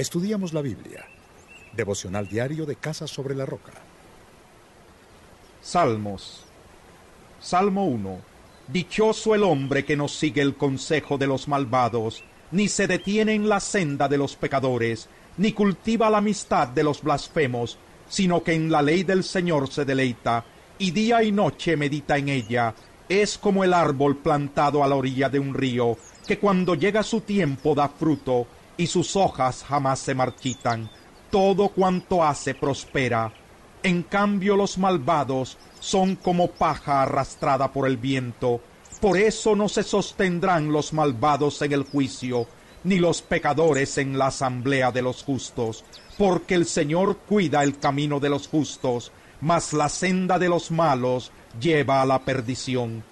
Estudiamos la Biblia. Devocional diario de Casa sobre la Roca. Salmos. Salmo 1. Dichoso el hombre que no sigue el consejo de los malvados, ni se detiene en la senda de los pecadores, ni cultiva la amistad de los blasfemos, sino que en la ley del Señor se deleita, y día y noche medita en ella. Es como el árbol plantado a la orilla de un río, que cuando llega su tiempo da fruto, y sus hojas jamás se marchitan. Todo cuanto hace prospera. En cambio los malvados son como paja arrastrada por el viento. Por eso no se sostendrán los malvados en el juicio, ni los pecadores en la asamblea de los justos, porque el Señor cuida el camino de los justos, mas la senda de los malos lleva a la perdición.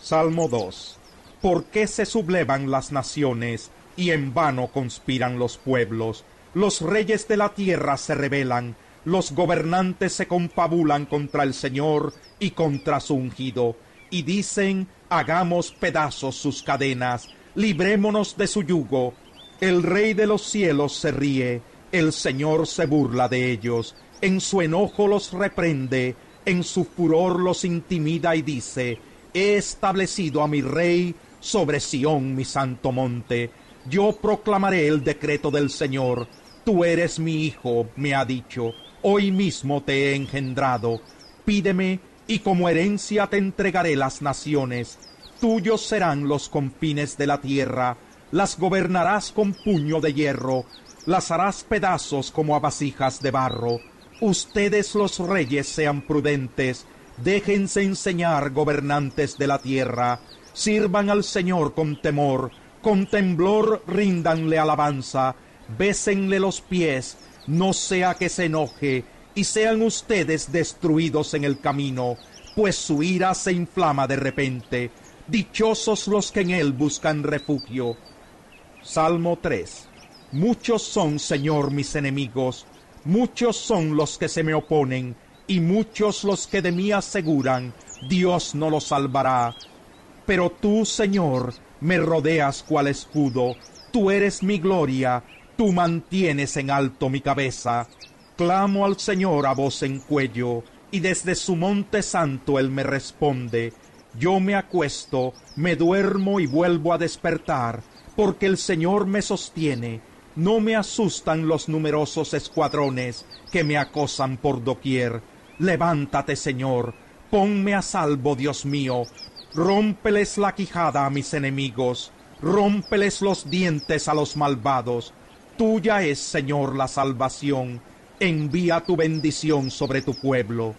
Salmo 2. ¿Por qué se sublevan las naciones y en vano conspiran los pueblos? Los reyes de la tierra se rebelan, los gobernantes se confabulan contra el Señor y contra su ungido, y dicen, hagamos pedazos sus cadenas, librémonos de su yugo. El Rey de los cielos se ríe, el Señor se burla de ellos, en su enojo los reprende, en su furor los intimida y dice, he establecido a mi Rey sobre Sión mi santo monte, yo proclamaré el decreto del Señor, tú eres mi hijo, me ha dicho, hoy mismo te he engendrado, pídeme, y como herencia te entregaré las naciones, tuyos serán los confines de la tierra, las gobernarás con puño de hierro, las harás pedazos como a vasijas de barro, Ustedes los reyes sean prudentes, déjense enseñar gobernantes de la tierra, sirvan al Señor con temor, con temblor ríndanle alabanza, bésenle los pies, no sea que se enoje, y sean ustedes destruidos en el camino, pues su ira se inflama de repente. Dichosos los que en él buscan refugio. Salmo 3. Muchos son, Señor, mis enemigos, Muchos son los que se me oponen, y muchos los que de mí aseguran, Dios no los salvará. Pero tú, Señor, me rodeas cual escudo, tú eres mi gloria, tú mantienes en alto mi cabeza. Clamo al Señor a voz en cuello, y desde su monte santo él me responde. Yo me acuesto, me duermo y vuelvo a despertar, porque el Señor me sostiene no me asustan los numerosos escuadrones que me acosan por doquier. Levántate, Señor, ponme a salvo, Dios mío. Rómpeles la quijada a mis enemigos, rómpeles los dientes a los malvados. Tuya es, Señor, la salvación. Envía tu bendición sobre tu pueblo.